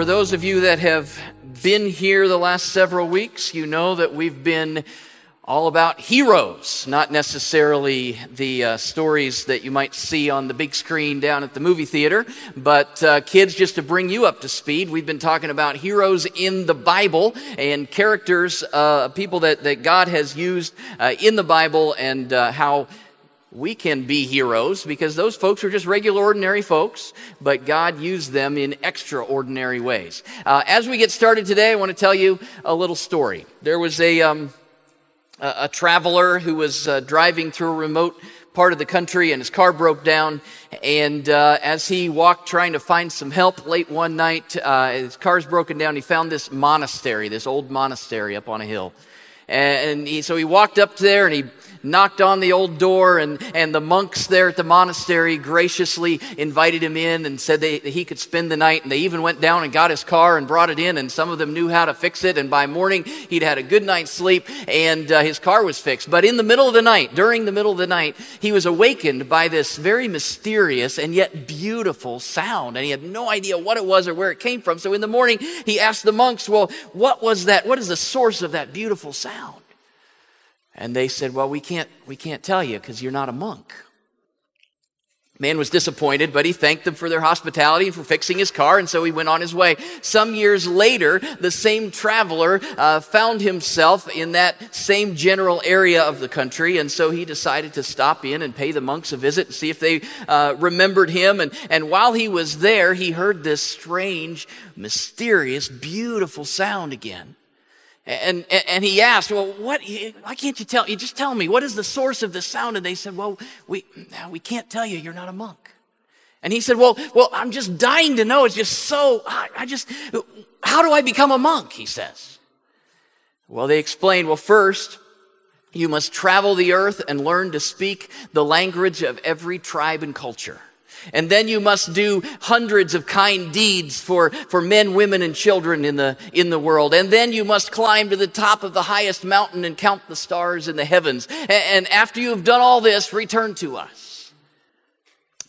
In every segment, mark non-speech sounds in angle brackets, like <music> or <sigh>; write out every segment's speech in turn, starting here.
for those of you that have been here the last several weeks, you know that we've been all about heroes, not necessarily the uh, stories that you might see on the big screen down at the movie theater, but uh, kids, just to bring you up to speed, we've been talking about heroes in the Bible and characters, uh, people that, that God has used uh, in the Bible and uh, how we can be heroes because those folks are just regular, ordinary folks, but God used them in extraordinary ways. Uh, as we get started today, I want to tell you a little story. There was a, um, a, a, traveler who was uh, driving through a remote part of the country and his car broke down. And uh, as he walked trying to find some help late one night, uh, his car's broken down. He found this monastery, this old monastery up on a hill. And he, so he walked up there and he knocked on the old door, and, and the monks there at the monastery graciously invited him in and said they, that he could spend the night. And they even went down and got his car and brought it in, and some of them knew how to fix it. And by morning, he'd had a good night's sleep, and uh, his car was fixed. But in the middle of the night, during the middle of the night, he was awakened by this very mysterious and yet beautiful sound, and he had no idea what it was or where it came from. So in the morning, he asked the monks, Well, what was that? What is the source of that beautiful sound? And they said, Well, we can't, we can't tell you because you're not a monk. Man was disappointed, but he thanked them for their hospitality and for fixing his car, and so he went on his way. Some years later, the same traveler uh, found himself in that same general area of the country, and so he decided to stop in and pay the monks a visit and see if they uh, remembered him. And, and while he was there, he heard this strange, mysterious, beautiful sound again. And, and he asked, well, what, why can't you tell, you just tell me, what is the source of the sound? And they said, well, we, we can't tell you, you're not a monk. And he said, well, well, I'm just dying to know. It's just so, I just, how do I become a monk? He says. Well, they explained, well, first, you must travel the earth and learn to speak the language of every tribe and culture. And then you must do hundreds of kind deeds for, for men, women, and children in the, in the world. And then you must climb to the top of the highest mountain and count the stars in the heavens. And, and after you have done all this, return to us.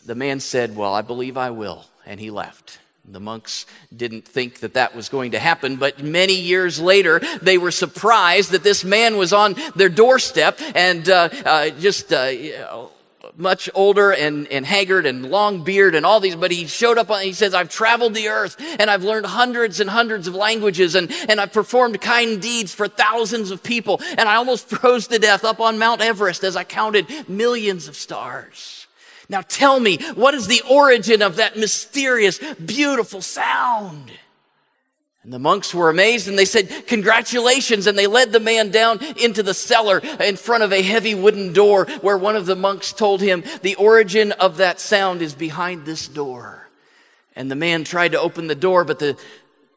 The man said, Well, I believe I will. And he left. The monks didn't think that that was going to happen, but many years later, they were surprised that this man was on their doorstep and uh, uh, just uh, much older and, and haggard and long beard and all these, but he showed up on, he says, I've traveled the earth and I've learned hundreds and hundreds of languages and, and I've performed kind deeds for thousands of people. And I almost <laughs> froze to death up on Mount Everest as I counted millions of stars. Now tell me, what is the origin of that mysterious, beautiful sound? And the monks were amazed and they said, Congratulations. And they led the man down into the cellar in front of a heavy wooden door where one of the monks told him, The origin of that sound is behind this door. And the man tried to open the door, but the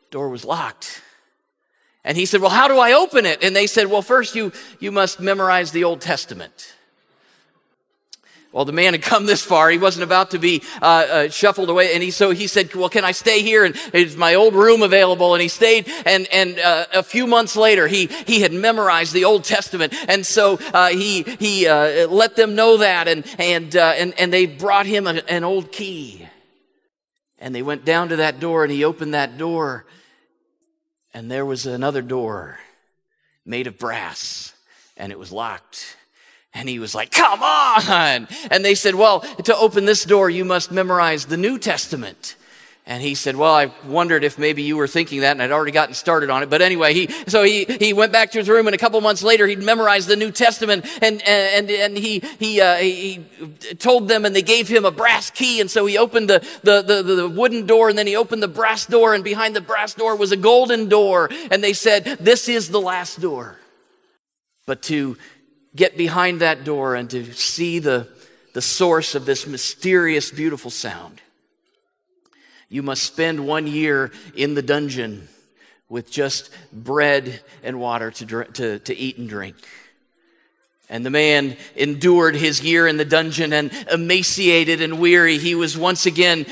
door was locked. And he said, Well, how do I open it? And they said, Well, first you, you must memorize the Old Testament. Well, the man had come this far. He wasn't about to be uh, uh, shuffled away. And he, so he said, well, can I stay here? And is my old room available? And he stayed. And, and uh, a few months later, he, he had memorized the Old Testament. And so uh, he, he uh, let them know that. And, and, uh, and, and they brought him a, an old key. And they went down to that door and he opened that door. And there was another door made of brass and it was locked. And he was like, come on. And they said, well, to open this door, you must memorize the New Testament. And he said, well, I wondered if maybe you were thinking that and I'd already gotten started on it. But anyway, he, so he, he went back to his room and a couple months later he'd memorized the New Testament and, and, and he, he, uh, he told them and they gave him a brass key. And so he opened the, the, the, the wooden door and then he opened the brass door and behind the brass door was a golden door. And they said, this is the last door. But to get behind that door and to see the, the source of this mysterious, beautiful sound. You must spend one year in the dungeon with just bread and water to, to, to eat and drink. And the man endured his year in the dungeon and emaciated and weary. He was once again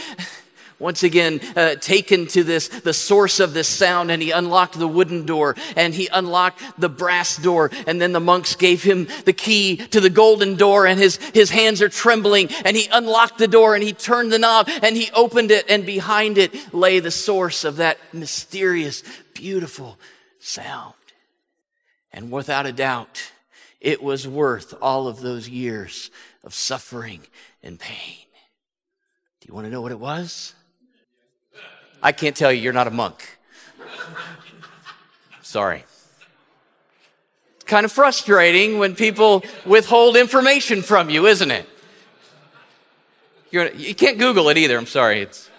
once again uh, taken to this the source of this sound and he unlocked the wooden door and he unlocked the brass door and then the monks gave him the key to the golden door and his his hands are trembling and he unlocked the door and he turned the knob and he opened it and behind it lay the source of that mysterious beautiful sound. And without a doubt it was worth all of those years of suffering and pain. Do you want to know what it was I can't tell you, you're not a monk. Sorry. It's kind of frustrating when people withhold information from you, isn't it? You're, you can't Google it either. I'm sorry. It's,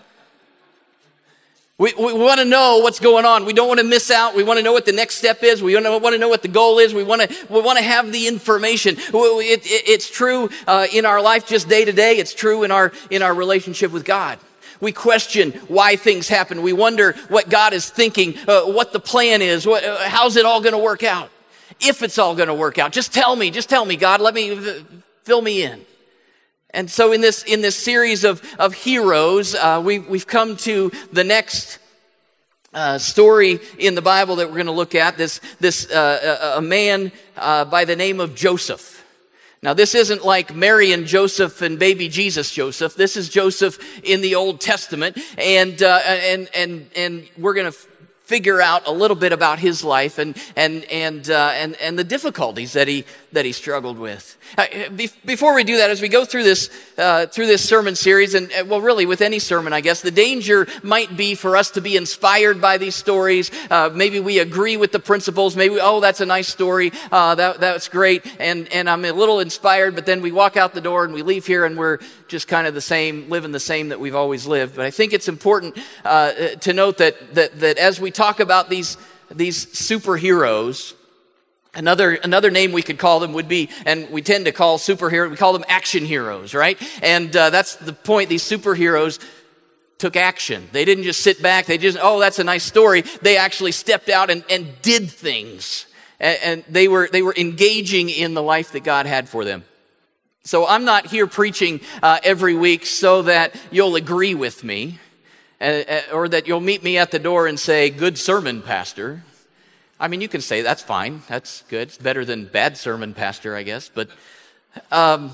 we, we want to know what's going on. We don't want to miss out. We want to know what the next step is. We want to, know what the goal is. We want to, we want to have the information. It, it, it's true uh, in our life just day to day. It's true in our, in our relationship with God. We question why things happen. We wonder what God is thinking, uh, what the plan is, what, uh, how's it all going to work out? If it's all going to work out, just tell me, just tell me, God, let me uh, fill me in. And so in this, in this series of, of heroes, uh, we, we've come to the next uh, story in the Bible that we're going to look at. This, this uh, a man uh, by the name of Joseph. Now, this isn't like Mary and Joseph and baby Jesus Joseph. This is Joseph in the Old Testament. And, uh, and, and, and we're going to figure out a little bit about his life and, and, and, uh, and, and the difficulties that he, that he struggled with. Uh, before we do that, as we go through this, uh, through this sermon series, and uh, well, really with any sermon, I guess, the danger might be for us to be inspired by these stories. Uh, maybe we agree with the principles. Maybe, oh, that's a nice story. Uh, that, that's great. And, and I'm a little inspired, but then we walk out the door and we leave here and we're just kind of the same, living the same that we've always lived. But I think it's important to note that, that, that as we talk about these, these superheroes, Another, another name we could call them would be, and we tend to call superheroes, we call them action heroes, right? And uh, that's the point. These superheroes took action. They didn't just sit back, they just, oh, that's a nice story. They actually stepped out and, and did things. And, and they, were, they were engaging in the life that God had for them. So I'm not here preaching uh, every week so that you'll agree with me, uh, uh or that you'll meet me at the door and say, good sermon, Pastor. I mean, you can say that's fine. That's good. It's better than bad sermon, pastor, I guess. But, um,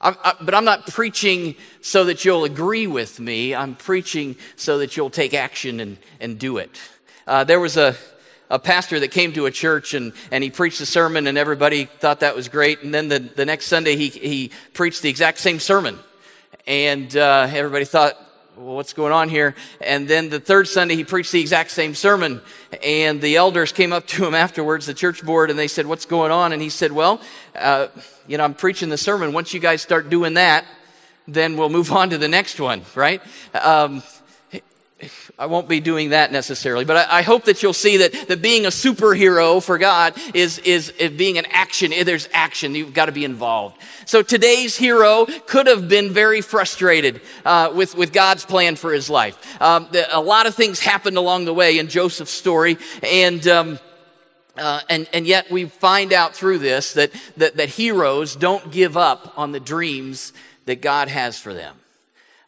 I, I, but I'm not preaching so that you'll agree with me. I'm preaching so that you'll take action and, and do it. Uh, there was a, a pastor that came to a church and, and he preached a sermon and everybody thought that was great. And then the, the next Sunday he, he preached the exact same sermon. And uh, everybody thought, what's going on here? And then the third Sunday, he preached the exact same sermon. And the elders came up to him afterwards, the church board, and they said, What's going on? And he said, Well, uh, you know, I'm preaching the sermon. Once you guys start doing that, then we'll move on to the next one, right? Um, I won't be doing that necessarily, but I, I, hope that you'll see that, that being a superhero for God is, is, is being an action. There's action. You've got to be involved. So today's hero could have been very frustrated uh, with, with God's plan for his life. Um, the, a lot of things happened along the way in Joseph's story, and um, uh, and, and yet we find out through this that, that, that heroes don't give up on the dreams that God has for them.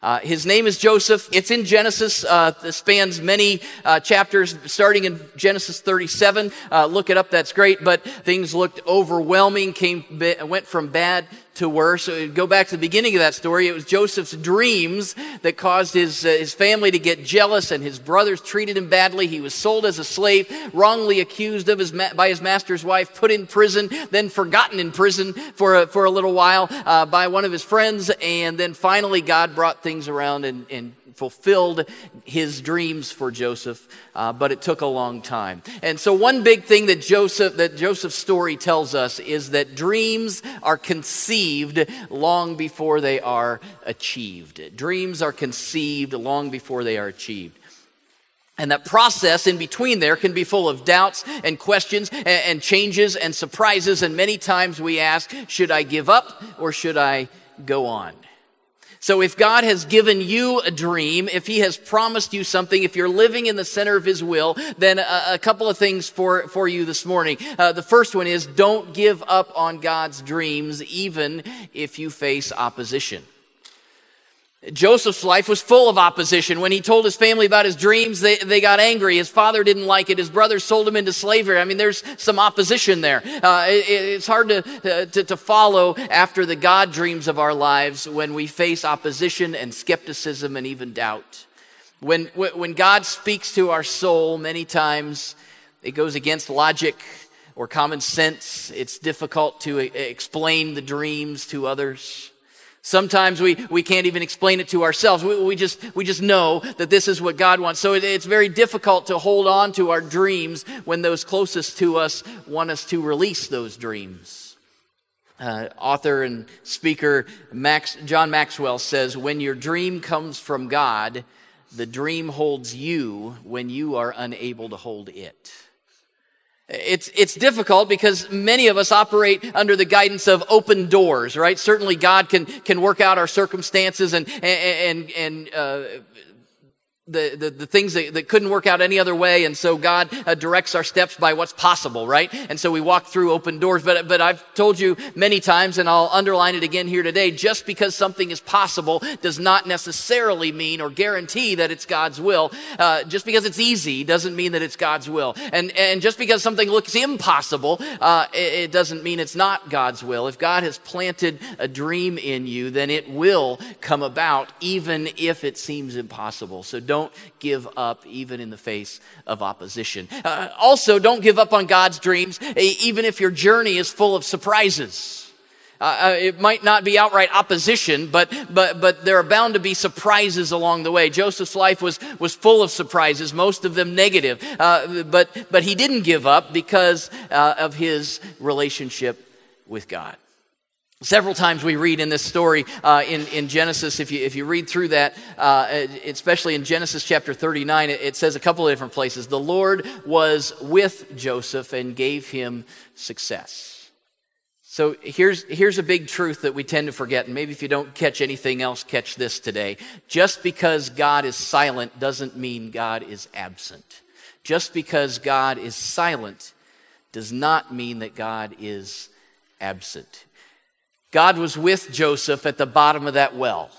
Uh, his name is Joseph. It's in Genesis. Uh, it spans many uh, chapters, starting in Genesis 37. Uh, look it up. That's great. But things looked overwhelming. Came went from bad to worse. So go back to the beginning of that story. It was Joseph's dreams that caused his, uh, his family to get jealous and his brothers treated him badly. He was sold as a slave, wrongly accused of his ma- by his master's wife, put in prison, then forgotten in prison for a, for a little while uh, by one of his friends. And then finally God brought things around and, and fulfilled his dreams for Joseph, uh, but it took a long time. And so, one big thing that Joseph that Joseph's story tells us is that dreams are conceived long before they are achieved. Dreams are conceived long before they are achieved. And that process in between there can be full of doubts and questions and, and changes and surprises. And many times we ask, should I give up or should I go on? So if God has given you a dream, if he has promised you something, if you're living in the center of his will, then a, a couple of things for, for you this morning. Uh, the first one is don't give up on God's dreams, even if you face opposition. Joseph's life was full of opposition. When he told his family about his dreams, they, they got angry. His father didn't like it. His brothers sold him into slavery. I mean, there's some opposition there. Uh, it, it's hard to, to, to follow after the God dreams of our lives when we face opposition and skepticism and even doubt. When, when God speaks to our soul, many times it goes against logic or common sense. It's difficult to explain the dreams to others. Sometimes we, we can't even explain it to ourselves. We, we, just, we just know that this is what God wants. So it, it's very difficult to hold on to our dreams when those closest to us want us to release those dreams. Uh, author and speaker Max, John Maxwell says, When your dream comes from God, the dream holds you when you are unable to hold it. It's, it's difficult because many of us operate under the guidance of open doors, right? Certainly God can, can work out our circumstances and, and, and, uh, the, the, the, things that, that couldn't work out any other way. And so God uh, directs our steps by what's possible, right? And so we walk through open doors. But, but I've told you many times, and I'll underline it again here today, just because something is possible does not necessarily mean or guarantee that it's God's will. Uh, just because it's easy doesn't mean that it's God's will. And, and just because something looks impossible, uh, it, it doesn't mean it's not God's will. If God has planted a dream in you, then it will come about, even if it seems impossible. So don't don't give up even in the face of opposition. Uh, also, don't give up on God's dreams, even if your journey is full of surprises. Uh, uh, it might not be outright opposition, but, but, but there are bound to be surprises along the way. Joseph's life was, was full of surprises, most of them negative. Uh, but, but he didn't give up because uh, of his relationship with God. Several times we read in this story uh, in, in Genesis, if you, if you read through that, uh, especially in Genesis chapter 39, it, it says a couple of different places. The Lord was with Joseph and gave him success. So here's, here's a big truth that we tend to forget, and maybe if you don't catch anything else, catch this today. Just because God is silent doesn't mean God is absent. Just because God is silent does not mean that God is absent. God was with Joseph at the bottom of that well.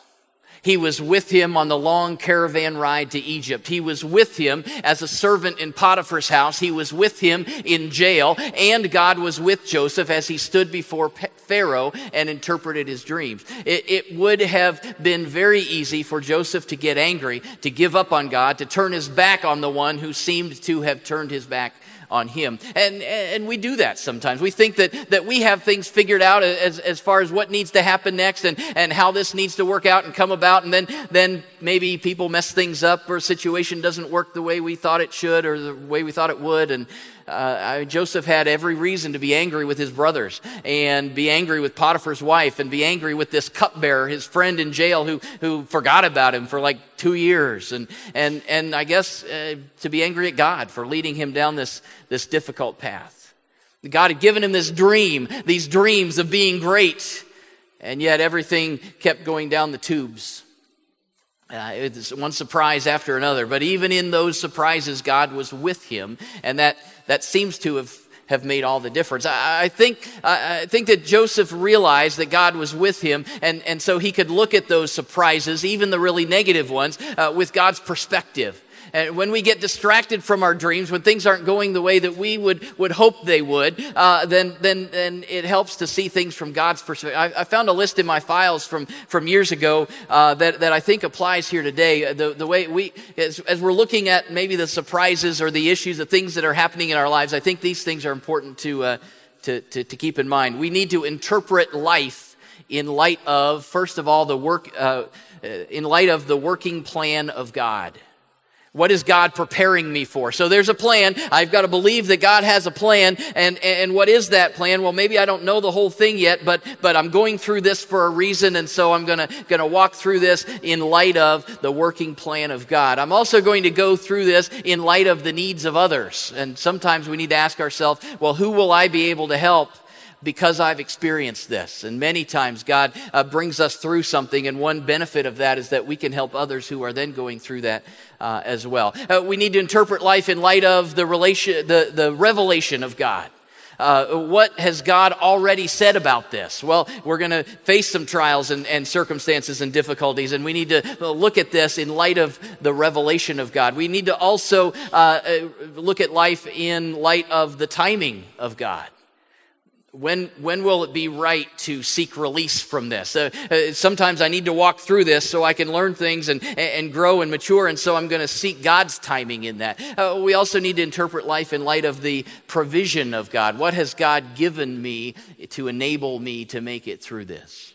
He was with him on the long caravan ride to Egypt. He was with him as a servant in Potiphar's house. He was with him in jail. And God was with Joseph as he stood before Pharaoh and interpreted his dreams. It, it, would have been very easy for Joseph to get angry, to give up on God, to turn his back on the one who seemed to have turned his back on him. And, and we do that sometimes. We think that, that we have things figured out as, as far as what needs to happen next and, and how this needs to work out and come about. And then, then maybe people mess things up or a situation doesn't work the way we thought it should or the way we thought it would. And uh, Joseph had every reason to be angry with his brothers and be angry with Potiphar's wife and be angry with this cupbearer, his friend in jail who, who forgot about him for like two years. And, and, and I guess uh, to be angry at God for leading him down this, this difficult path. God had given him this dream, these dreams of being great, and yet everything kept going down the tubes. Uh, it's one surprise after another, but even in those surprises, God was with him, and that, that seems to have, have made all the difference. I, I think, I think that Joseph realized that God was with him, and, and so he could look at those surprises, even the really negative ones, uh, with God's perspective. And when we get distracted from our dreams, when things aren't going the way that we would, would hope they would, uh, then, then, then it helps to see things from God's perspective. I, I found a list in my files from, from years ago uh, that, that I think applies here today. The, the way we, as, as we're looking at maybe the surprises or the issues, the things that are happening in our lives, I think these things are important to, uh, to, to, to keep in mind. We need to interpret life in light of, first of all, the work, uh, uh, in light of the working plan of God. What is God preparing me for? So there's a plan. I've got to believe that God has a plan. And, and what is that plan? Well, maybe I don't know the whole thing yet, but, but I'm going through this for a reason. And so I'm going to, going to walk through this in light of the working plan of God. I'm also going to go through this in light of the needs of others. And sometimes we need to ask ourselves, well, who will I be able to help? Because I've experienced this. And many times God uh, brings us through something, and one benefit of that is that we can help others who are then going through that uh, as well. Uh, we need to interpret life in light of the relation, the, the revelation of God. Uh, what has God already said about this? Well, we're going to face some trials and, and circumstances and difficulties, and we need to look at this in light of the revelation of God. We need to also uh, uh look at life in light of the timing of God. When, when will it be right to seek release from this? Uh, uh, sometimes I need to walk through this so I can learn things and, and grow and mature, and so I'm going to seek God's timing in that. Uh, we also need to interpret life in light of the provision of God. What has God given me to enable me to make it through this?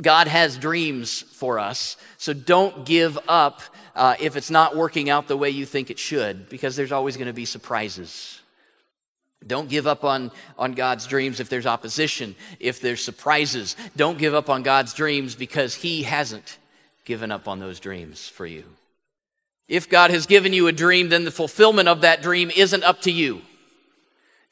God has dreams for us, so don't give up uh, if it's not working out the way you think it should, because there's always going to be surprises. Don't give up on, on God's dreams if there's opposition, if there's surprises. Don't give up on God's dreams because He hasn't given up on those dreams for you. If God has given you a dream, then the fulfillment of that dream isn't up to you.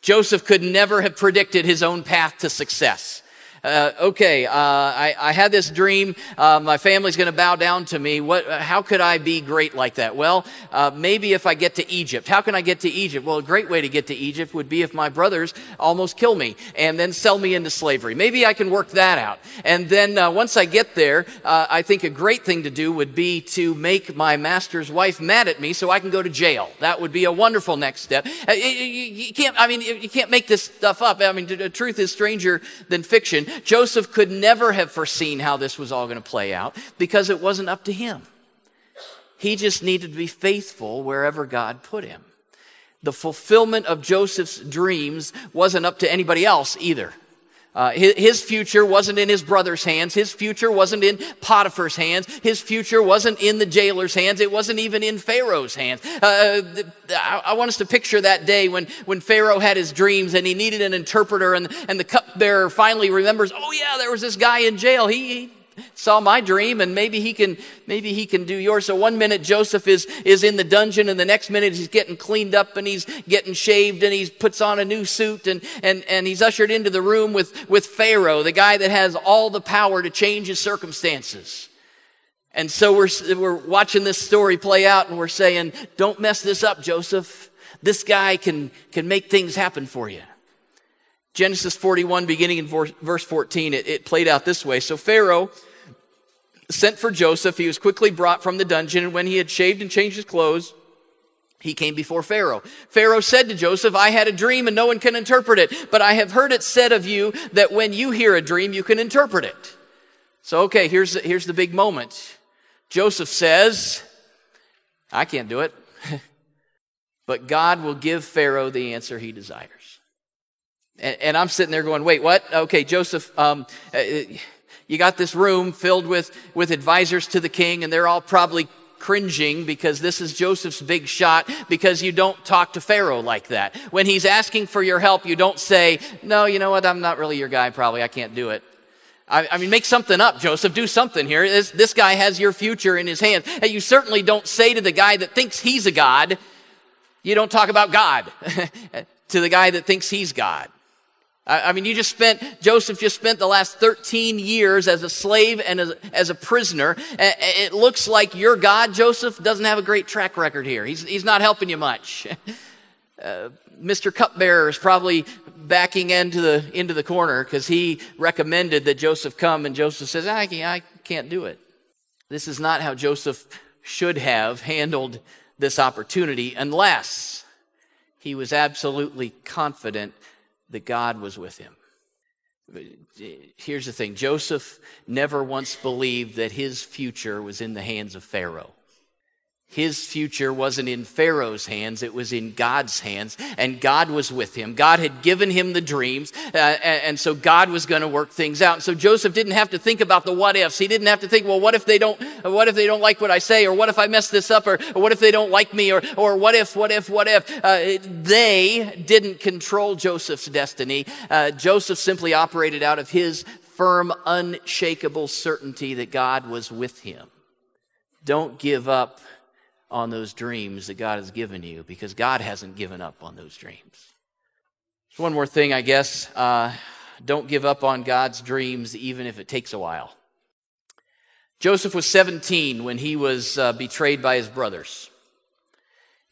Joseph could never have predicted his own path to success uh, okay, uh, I, I, had this dream. Uh, my family's going to bow down to me. What, how could I be great like that? Well, uh, maybe if I get to Egypt. How can I get to Egypt? Well, a great way to get to Egypt would be if my brothers almost kill me and then sell me into slavery. Maybe I can work that out. And then uh, once I get there, uh, I think a great thing to do would be to make my master's wife mad at me so I can go to jail. That would be a wonderful next step. You can't, I mean, you can't make this stuff up. I mean, the truth is stranger than fiction. Joseph could never have foreseen how this was all going to play out because it wasn't up to him. He just needed to be faithful wherever God put him. The fulfillment of Joseph's dreams wasn't up to anybody else either. Uh, his, future wasn't in his brother's hands. His future wasn't in Potiphar's hands. His future wasn't in the jailer's hands. It wasn't even in Pharaoh's hands. Uh, I, I, want us to picture that day when, when Pharaoh had his dreams and he needed an interpreter and, and the cupbearer finally remembers, oh yeah, there was this guy in jail. He, he saw my dream and maybe he can maybe he can do yours. So one minute joseph is is in the dungeon and the next minute he's getting cleaned up and he's getting shaved and he puts on a new suit and and and he's ushered into the room with with pharaoh the guy that has all the power to change his circumstances. And so we're we're watching this story play out and we're saying don't mess this up joseph. This guy can can make things happen for you Genesis 41, beginning in verse 14, it, it, played out this way. So Pharaoh sent for Joseph. He was quickly brought from the dungeon, and when he had shaved and changed his clothes, he came before Pharaoh. Pharaoh said to Joseph, I had a dream and no one can interpret it, but I have heard it said of you that when you hear a dream, you can interpret it. So, okay, here's, the, here's the big moment. Joseph says, I can't do it, <laughs> but God will give Pharaoh the answer he desires. And, and I'm sitting there going, wait, what? Okay, Joseph, um, uh, you got this room filled with, with advisors to the king, and they're all probably cringing because this is Joseph's big shot because you don't talk to Pharaoh like that. When he's asking for your help, you don't say, No, you know what? I'm not really your guy, probably. I can't do it. I, I mean, make something up, Joseph. Do something here. This, this guy has your future in his hands. And you certainly don't say to the guy that thinks he's a God, you don't talk about God <laughs> to the guy that thinks he's God. I mean, you just spent, Joseph just spent the last 13 years as a slave and as, as, a prisoner. It looks like your God, Joseph, doesn't have a great track record here. He's, he's not helping you much. <laughs> Uh, Mr. Cupbearer is probably backing into the, into the corner because he recommended that Joseph come, and Joseph says, I I can't do it. This is not how Joseph should have handled this opportunity unless he was absolutely confident that God was with him. Here's the thing Joseph never once believed that his future was in the hands of Pharaoh. His future wasn't in Pharaoh's hands, it was in God's hands, and God was with him. God had given him the dreams, uh, and, so God was going to work things out. And so Joseph didn't have to think about the what ifs. He didn't have to think, well, what if they don't, what if they don't like what I say, or what if I mess this up, or, or what if they don't like me, or, or what if, what if, what if. Uh, they didn't control Joseph's destiny. Uh, Joseph simply operated out of his firm, unshakable certainty that God was with him. Don't give up on those dreams that God has given you because God hasn't given up on those dreams. one more thing, I guess. Uh, don't give up on God's dreams, even if it takes a while. Joseph was 17 when he was uh, betrayed by his brothers.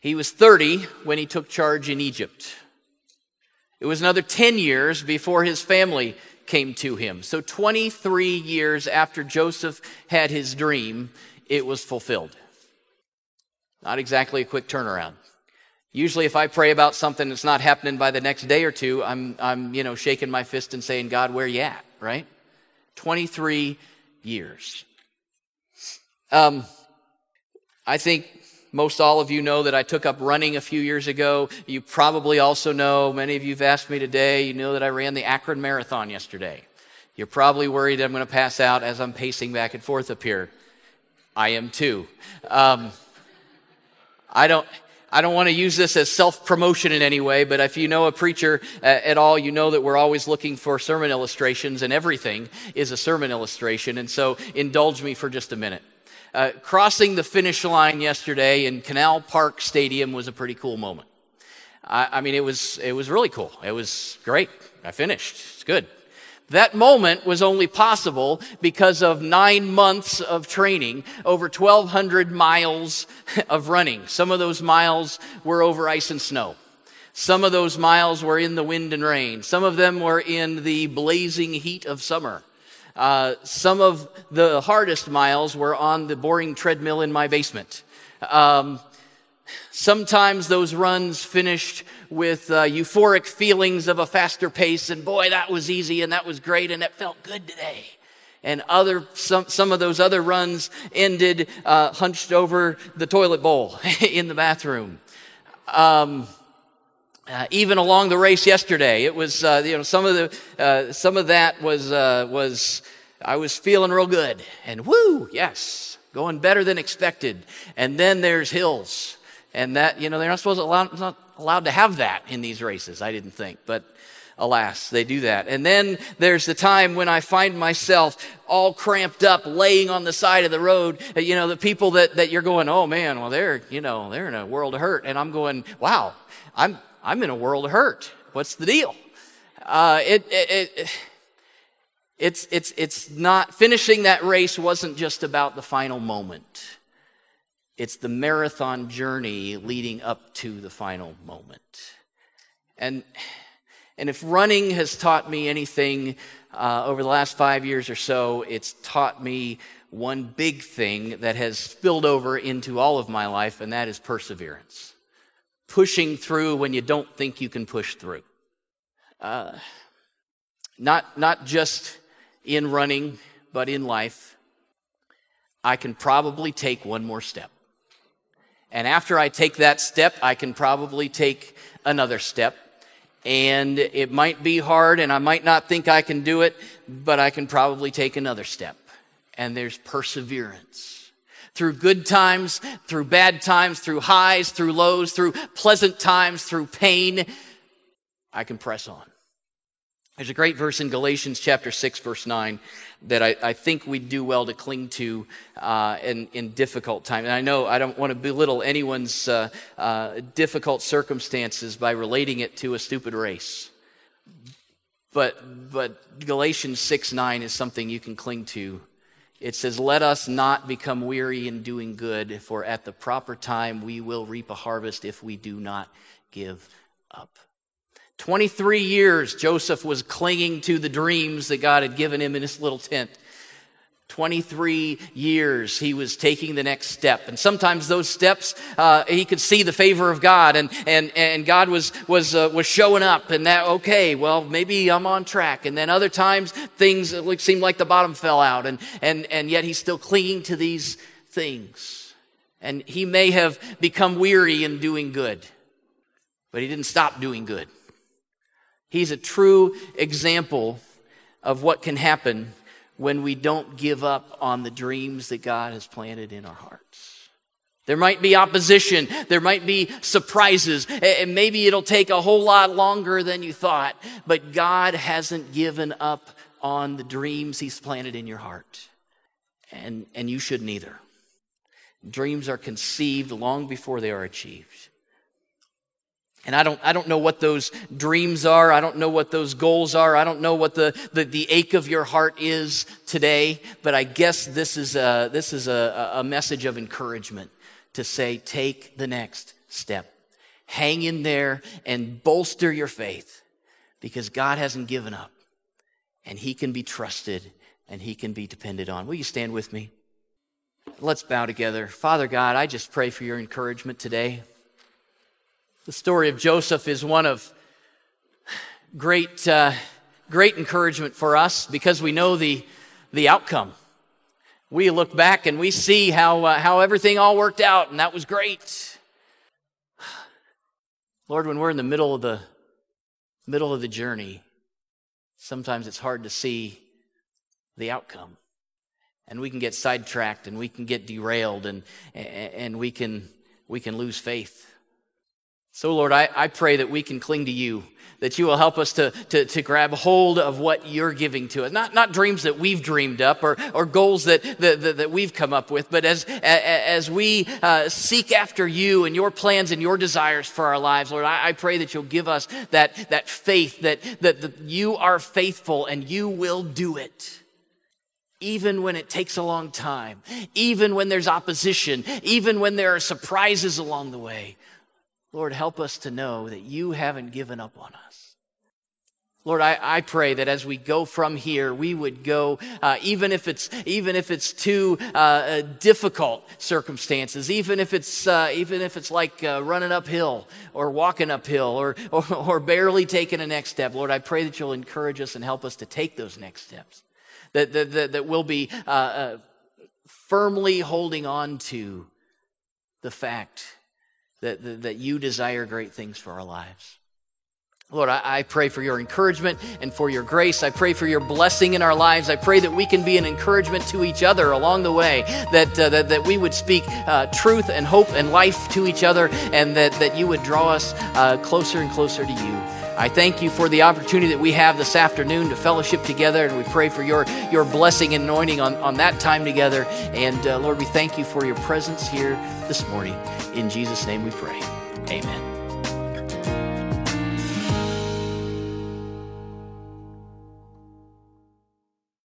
He was 30 when he took charge in Egypt. It was another 10 years before his family came to him. So 23 years after Joseph had his dream, it was fulfilled. Not exactly a quick turnaround. Usually, if I pray about something that's not happening by the next day or two, I'm, I'm you know, shaking my fist and saying, God, where you at, right? 23 years. Um, I think most all of you know that I took up running a few years ago. You probably also know, many of you have asked me today, you know that I ran the Akron Marathon yesterday. You're probably worried I'm going to pass out as I'm pacing back and forth up here. I am too. Um, I don't. I don't want to use this as self promotion in any way, but if you know a preacher uh, at all, you know that we're always looking for sermon illustrations, and everything is a sermon illustration. And so indulge me for just a minute. Uh, crossing the finish line yesterday in Canal Park Stadium was a pretty cool moment. I, I mean, it was, it was really cool. It was great. I finished. It's good. That moment was only possible because of nine months of training, over 1,200 miles of running. Some of those miles were over ice and snow. Some of those miles were in the wind and rain. Some of them were in the blazing heat of summer. Uh, some of the hardest miles were on the boring treadmill in my basement. Um, Sometimes those runs finished with uh, euphoric feelings of a faster pace, and boy, that was easy and that was great and it felt good today. And other, some, some of those other runs ended uh, hunched over the toilet bowl <laughs> in the bathroom. Um, uh, even along the race yesterday, it was uh, you know some of the uh, some of that was uh, was I was feeling real good and woo yes going better than expected. And then there's hills and that, you know, they're not supposed to allow, not allowed to have that in these races, I didn't think. But alas, they do that. And then there's the time when I find myself all cramped up, laying on the side of the road. Uh, you know, the people that, that you're going, oh man, well, they're, you know, they're in a world of hurt. And I'm going, wow, I'm, I'm in a world of hurt. What's the deal? Uh, it, it, it it's, it's, it's not, finishing that race wasn't just about the final moment. It's the marathon journey leading up to the final moment. And, and if running has taught me anything uh, over the last five years or so, it's taught me one big thing that has spilled over into all of my life, and that is perseverance. Pushing through when you don't think you can push through. Uh, not, not just in running, but in life. I can probably take one more step. And after I take that step, I can probably take another step. And it might be hard and I might not think I can do it, but I can probably take another step. And there's perseverance. Through good times, through bad times, through highs, through lows, through pleasant times, through pain, I can press on. There's a great verse in Galatians chapter 6, verse 9 that I, I think we do well to cling to uh, in, in difficult times. And I know I don't want to belittle anyone's uh, uh, difficult circumstances by relating it to a stupid race. But, but Galatians 6 9 is something you can cling to. It says, Let us not become weary in doing good, for at the proper time we will reap a harvest if we do not give up. 23 years, Joseph was clinging to the dreams that God had given him in his little tent. 23 years he was taking the next step. And sometimes those steps uh, he could see the favor of god and, and, and god was, was, uh, was showing up and that okay well maybe i'm on track. And then other times things seemed like the bottom fell out and, and, and yet he's still clinging to these things. And he may have become weary in doing good but he didn't stop doing good He's a true example of what can happen when we don't give up on the dreams that God has planted in our hearts. There might be opposition, there might be surprises, and maybe it'll take a whole lot longer than you thought, but God hasn't given up on the dreams He's planted in your heart. And, and you shouldn't either. Dreams are conceived long before they are achieved. And I don't, I don't know what those dreams are. I don't know what those goals are. I don't know what the, the, the ache of your heart is today. But I guess this is, a, this is a, a message of encouragement to say, take the next step. Hang in there and bolster your faith. because God hasn't given up and he can be trusted and he can be depended on. Will you stand with me? Let's bow together. Father God, I just pray for your encouragement today. The story of Joseph is one of great, uh, great encouragement for us because we know the, the outcome. We look back and we see how, uh, how everything all worked out, and that was great. Lord, when we're in the middle of the middle of the journey, sometimes it's hard to see the outcome. And we can get sidetracked and we can get derailed and, and we, can, we can lose faith. So, Lord, I, I pray that we can cling to you, that you will help us to, to, to grab hold of what you're giving to us. Not, not dreams that we've dreamed up or, or goals that, that, that, we've come up with, but as, as we uh, seek after you and your plans and your desires for our lives, Lord, I, I pray that you'll give us that, that faith that, that, that you are faithful and you will do it even when it takes a long time, even when there's opposition, even when there are surprises along the way. Lord, help us to know that you haven't given up on us. Lord, I, I pray that as we go from here, we would go, uh, even if it's even if it's too uh, uh, difficult circumstances, even if it's uh, even if it's like uh, running uphill or walking uphill or, <laughs> or or barely taking a next step. Lord, I pray that you'll encourage us and help us to take those next steps. That that that, that we'll be uh, firmly holding on to the fact that, that, that you desire great things for our lives. Lord, I, I, pray for your encouragement and for your grace. I pray for your blessing in our lives. I pray that we can be an encouragement to each other along the way, that, uh, that, that we would speak uh, truth and hope and life to each other, and that, that you would draw us uh, closer and closer to you. I thank you for the opportunity that we have this afternoon to fellowship together, and we pray for your, your blessing and anointing on, on that time together. And uh, Lord, we thank you for your presence here this morning. In Jesus' name we pray. Amen.